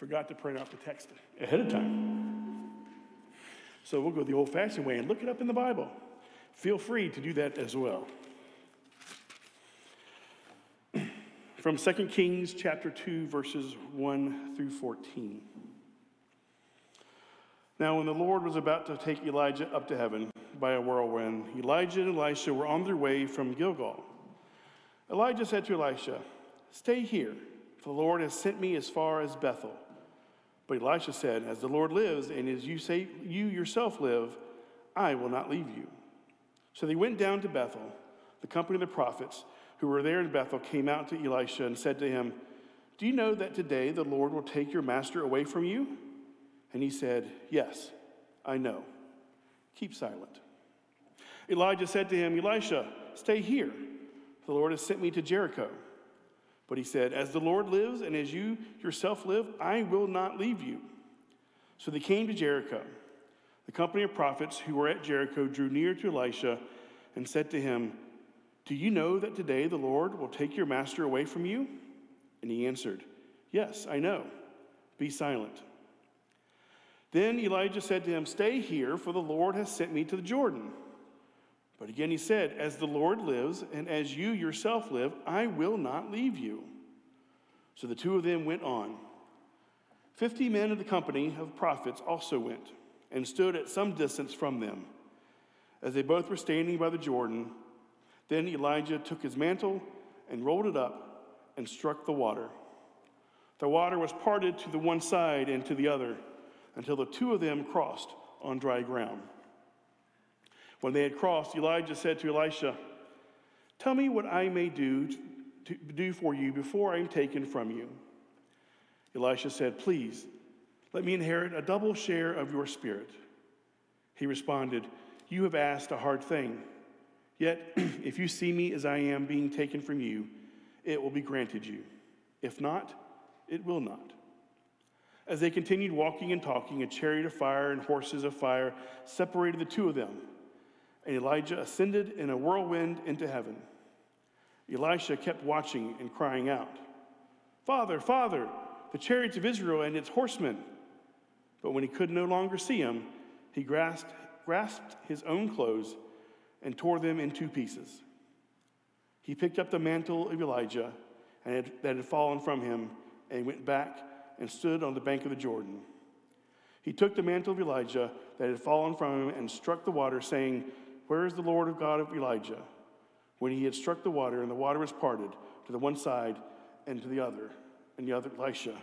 forgot to print out the text ahead of time. So we'll go the old fashioned way and look it up in the Bible. Feel free to do that as well. From 2 Kings chapter 2, verses 1 through 14. Now, when the Lord was about to take Elijah up to heaven by a whirlwind, Elijah and Elisha were on their way from Gilgal. Elijah said to Elisha, Stay here, for the Lord has sent me as far as Bethel. But Elisha said, As the Lord lives, and as you say you yourself live, I will not leave you. So they went down to Bethel. The company of the prophets who were there in Bethel came out to Elisha and said to him, Do you know that today the Lord will take your master away from you? And he said, Yes, I know. Keep silent. Elijah said to him, Elisha, stay here. The Lord has sent me to Jericho. But he said, As the Lord lives and as you yourself live, I will not leave you. So they came to Jericho. The company of prophets who were at Jericho drew near to Elisha and said to him, Do you know that today the Lord will take your master away from you? And he answered, Yes, I know. Be silent. Then Elijah said to him, Stay here, for the Lord has sent me to the Jordan. But again he said, As the Lord lives, and as you yourself live, I will not leave you. So the two of them went on. Fifty men of the company of prophets also went, and stood at some distance from them. As they both were standing by the Jordan, then Elijah took his mantle and rolled it up and struck the water. The water was parted to the one side and to the other until the two of them crossed on dry ground. When they had crossed, Elijah said to Elisha, Tell me what I may do to do for you before I am taken from you. Elisha said, Please, let me inherit a double share of your spirit. He responded, You have asked a hard thing. Yet, if you see me as I am being taken from you, it will be granted you. If not, it will not. As they continued walking and talking, a chariot of fire and horses of fire separated the two of them Elijah ascended in a whirlwind into heaven. Elisha kept watching and crying out, Father, Father, the chariots of Israel and its horsemen. But when he could no longer see him, he grasped, grasped his own clothes and tore them in two pieces. He picked up the mantle of Elijah and had, that had fallen from him and went back and stood on the bank of the Jordan. He took the mantle of Elijah that had fallen from him and struck the water, saying, where is the Lord of God of Elijah? When he had struck the water, and the water was parted to the one side and to the other, and the other, Elisha,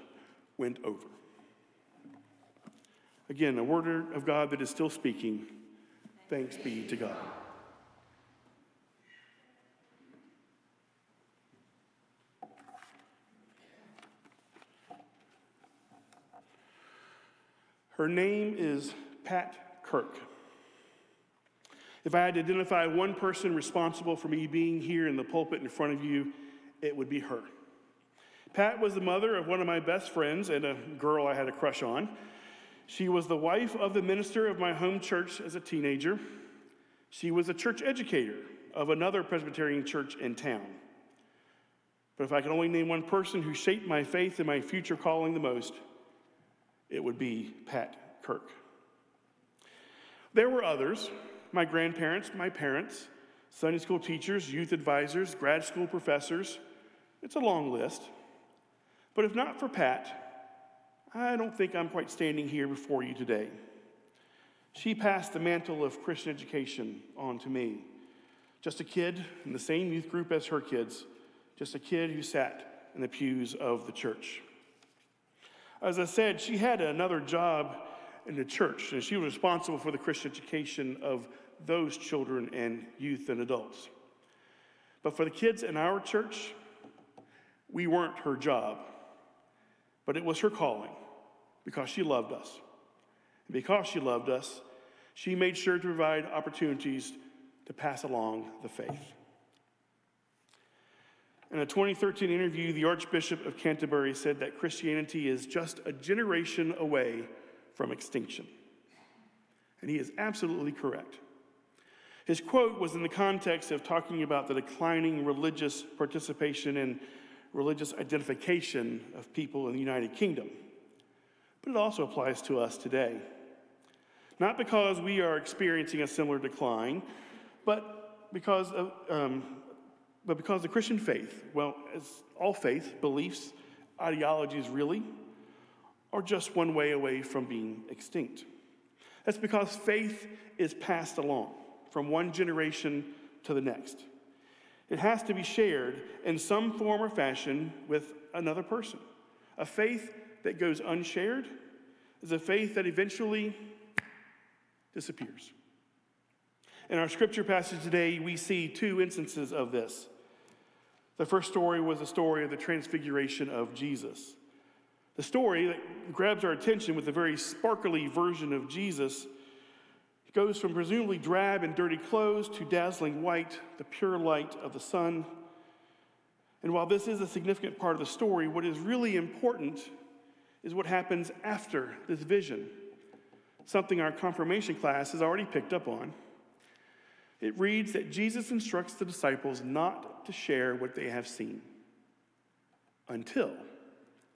went over. Again, a word of God that is still speaking. Thanks be to God. Her name is Pat Kirk. If I had to identify one person responsible for me being here in the pulpit in front of you, it would be her. Pat was the mother of one of my best friends and a girl I had a crush on. She was the wife of the minister of my home church as a teenager. She was a church educator of another Presbyterian church in town. But if I could only name one person who shaped my faith and my future calling the most, it would be Pat Kirk. There were others, my grandparents, my parents, Sunday school teachers, youth advisors, grad school professors. It's a long list. But if not for Pat, I don't think I'm quite standing here before you today. She passed the mantle of Christian education on to me. Just a kid in the same youth group as her kids, just a kid who sat in the pews of the church. As I said, she had another job in the church, and she was responsible for the Christian education of those children and youth and adults. But for the kids in our church, we weren't her job, but it was her calling because she loved us. And because she loved us, she made sure to provide opportunities to pass along the faith. In a 2013 interview, the Archbishop of Canterbury said that Christianity is just a generation away from extinction. And he is absolutely correct. His quote was in the context of talking about the declining religious participation and religious identification of people in the United Kingdom. but it also applies to us today. Not because we are experiencing a similar decline, but because of, um, but because the Christian faith, well, as all faith, beliefs, ideologies really, are just one way away from being extinct. That's because faith is passed along from one generation to the next. It has to be shared in some form or fashion with another person. A faith that goes unshared is a faith that eventually disappears. In our scripture passage today, we see two instances of this. The first story was the story of the transfiguration of Jesus. The story that grabs our attention with a very sparkly version of Jesus goes from presumably drab and dirty clothes to dazzling white, the pure light of the sun. And while this is a significant part of the story, what is really important is what happens after this vision, something our confirmation class has already picked up on. It reads that Jesus instructs the disciples not to share what they have seen until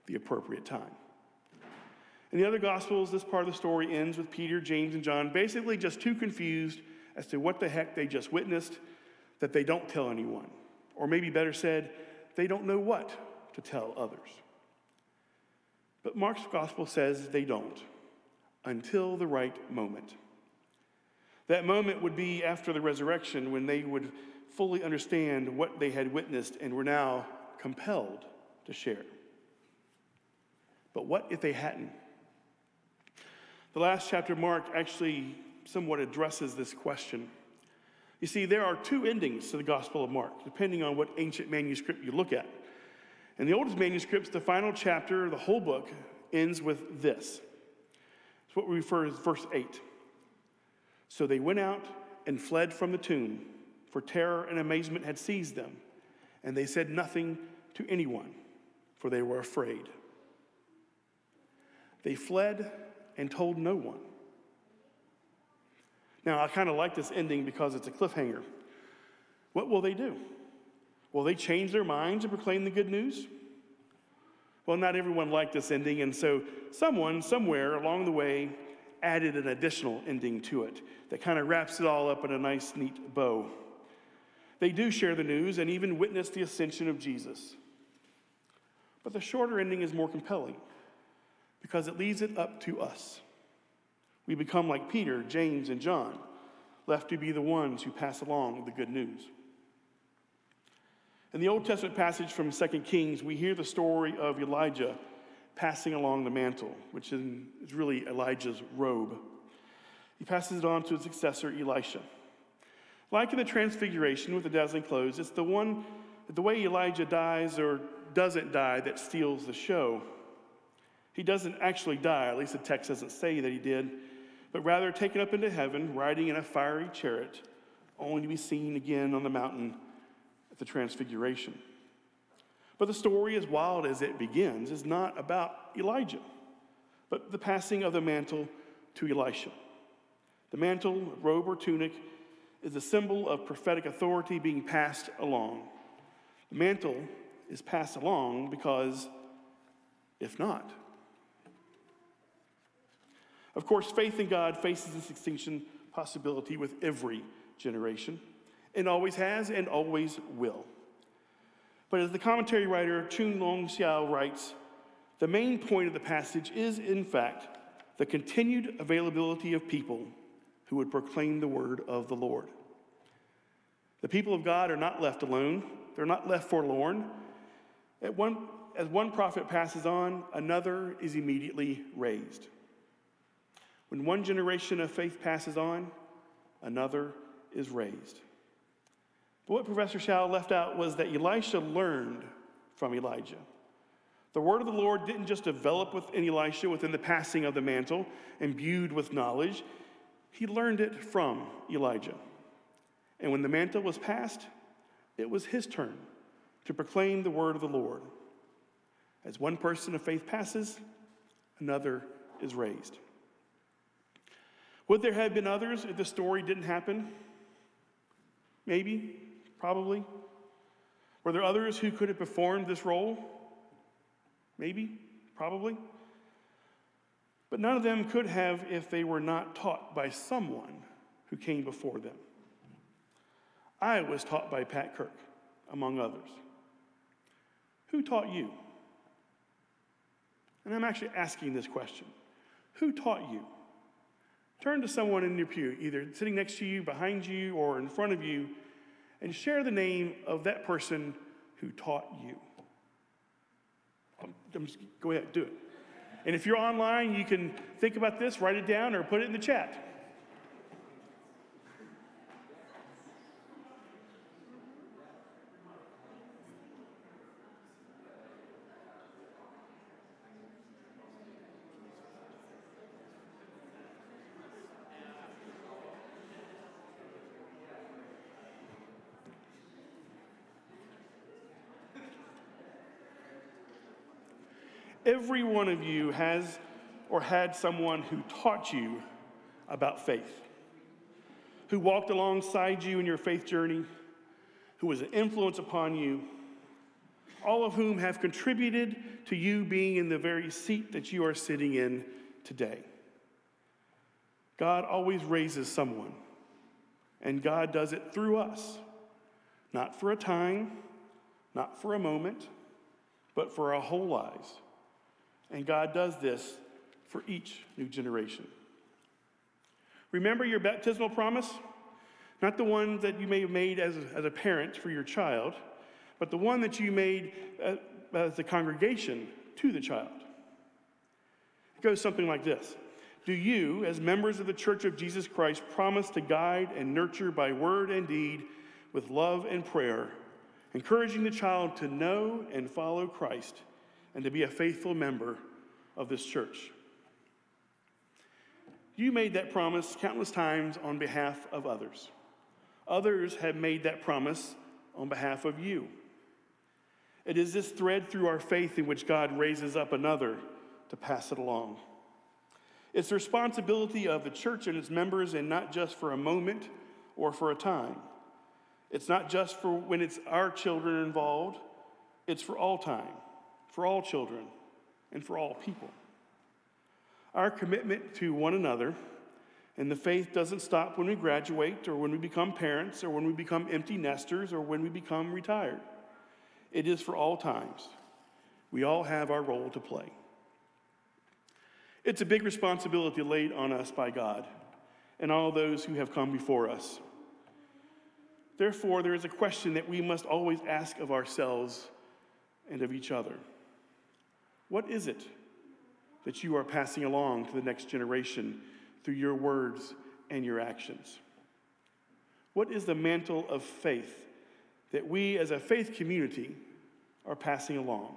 the appropriate time. In the other Gospels, this part of the story ends with Peter, James, and John basically just too confused as to what the heck they just witnessed that they don't tell anyone. Or maybe better said, they don't know what to tell others. But Mark's Gospel says they don't until the right moment. That moment would be after the resurrection when they would fully understand what they had witnessed and were now compelled to share. But what if they hadn't? The last chapter, Mark, actually somewhat addresses this question. You see, there are two endings to the Gospel of Mark, depending on what ancient manuscript you look at. In the oldest manuscripts, the final chapter, the whole book, ends with this. It's what we refer to as verse 8. So they went out and fled from the tomb, for terror and amazement had seized them, and they said nothing to anyone, for they were afraid. They fled and told no one. Now, I kind of like this ending because it's a cliffhanger. What will they do? Will they change their minds and proclaim the good news? Well, not everyone liked this ending, and so someone, somewhere along the way, added an additional ending to it that kind of wraps it all up in a nice, neat bow. They do share the news and even witness the ascension of Jesus. But the shorter ending is more compelling because it leaves it up to us. We become like Peter, James, and John, left to be the ones who pass along the good news. In the Old Testament passage from 2 Kings, we hear the story of Elijah passing along the mantle, which is really Elijah's robe. He passes it on to his successor, Elisha. Like in the Transfiguration with the dazzling clothes, it's the one, the way Elijah dies or doesn't die that steals the show. He doesn't actually die, at least the text doesn't say that he did, but rather taken up into heaven, riding in a fiery chariot, only to be seen again on the mountain at the Transfiguration. But the story, as wild as it begins, is not about Elijah, but the passing of the mantle to Elisha. The mantle, robe, or tunic is a symbol of prophetic authority being passed along. The mantle is passed along because, if not, of course, faith in God faces this extinction possibility with every generation, and always has and always will. But as the commentary writer Choon-Leong Seow writes, the main point of the passage is, in fact, the continued availability of people who would proclaim the word of the Lord. The people of God are not left alone, they're not left forlorn. One, as one prophet passes on, another is immediately raised. When one generation of faith passes on, another is raised. But what Professor Seow left out was that Elisha learned from Elijah. The word of the Lord didn't just develop within Elisha within the passing of the mantle, imbued with knowledge. He learned it from Elijah. And when the mantle was passed, it was his turn to proclaim the word of the Lord. As one person of faith passes, another is raised. Would there have been others if the story didn't happen? Maybe, probably. Were there others who could have performed this role? Maybe, probably. but none of them could have if they were not taught by someone who came before them. I was taught by Pat Kirk, among others. Who taught you? And I'm actually asking this question Who taught you? Turn to someone in your pew, either sitting next to you, behind you, or in front of you, and share the name of that person who taught you. Just, go ahead, do it. And if you're online, you can think about this, write it down, or put it in the chat. Every one of you has or had someone who taught you about faith, who walked alongside you in your faith journey, who was an influence upon you, all of whom have contributed to you being in the very seat that you are sitting in today. God always raises someone, and God does it through us, not for a time, not for a moment, but for our whole lives. And God does this for each new generation. Remember your baptismal promise? Not the one that you may have made as a, as a parent for your child, but the one that you made uh, as a congregation to the child. It goes something like this Do you, as members of the Church of Jesus Christ, promise to guide and nurture by word and deed with love and prayer, encouraging the child to know and follow Christ? And to be a faithful member of this church. You made that promise countless times on behalf of others. Others have made that promise on behalf of you. It is this thread through our faith in which God raises up another to pass it along. It's the responsibility of the church and its members, and not just for a moment or for a time. It's not just for when it's our children involved, it's for all time for all children, and for all people. Our commitment to one another and the faith doesn't stop when we graduate or when we become parents or when we become empty nesters or when we become retired. It is for all times. We all have our role to play. It's a big responsibility laid on us by God and all those who have come before us. Therefore, there is a question that we must always ask of ourselves and of each other. What is it that you are passing along to the next generation through your words and your actions? What is the mantle of faith that we as a faith community are passing along?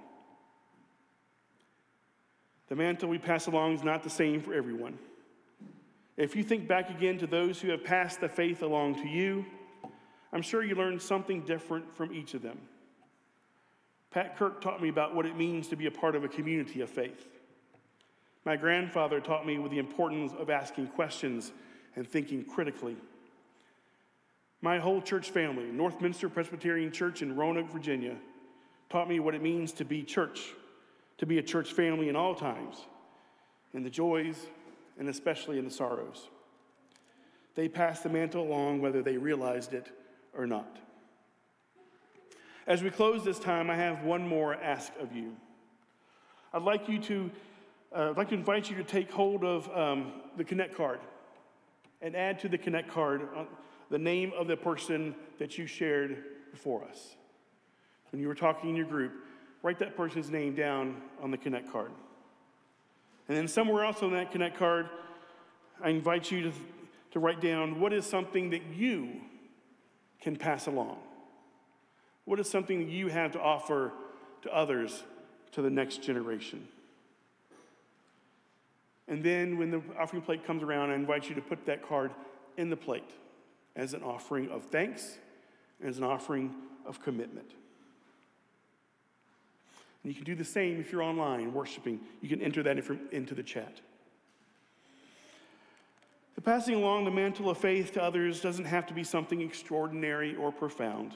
The mantle we pass along is not the same for everyone. If you think back again to those who have passed the faith along to you, I'm sure you learned something different from each of them. Pat Kirk taught me about what it means to be a part of a community of faith. My grandfather taught me the importance of asking questions and thinking critically. My whole church family, Northminster Presbyterian Church in Roanoke, Virginia, taught me what it means to be church, to be a church family in all times, in the joys and especially in the sorrows. They passed the mantle along whether they realized it or not. As we close this time, I have one more ask of you. I'd like you to, uh, I'd like to invite you to take hold of um, the Connect card and add to the Connect card uh, the name of the person that you shared before us. When you were talking in your group, write that person's name down on the Connect card. And then somewhere else on that Connect card, I invite you to, to write down what is something that you can pass along. What is something you have to offer to others, to the next generation? And then when the offering plate comes around, I invite you to put that card in the plate as an offering of thanks, as an offering of commitment. And you can do the same if you're online worshiping. You can enter that into the chat. The passing along the mantle of faith to others doesn't have to be something extraordinary or profound.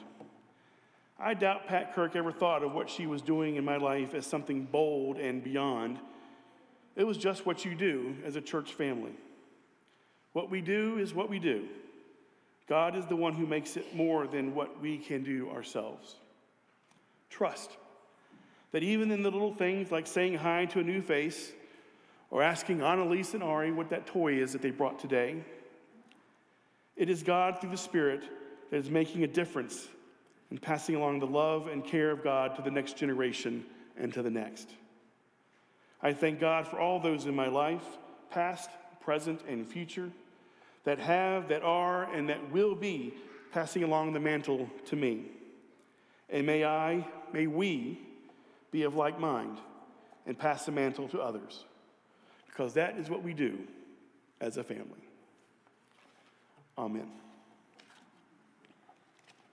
I doubt Pat Kirk ever thought of what she was doing in my life as something bold and beyond. It was just what you do as a church family. What we do is what we do. God is the one who makes it more than what we can do ourselves. Trust that even in the little things like saying hi to a new face or asking Annalise and Ari what that toy is that they brought today, it is God through the Spirit that is making a difference and passing along the love and care of God to the next generation and to the next. I thank God for all those in my life, past, present, and future, that have, that are, and that will be passing along the mantle to me. And may I, may we be of like mind and pass the mantle to others, because that is what we do as a family. Amen.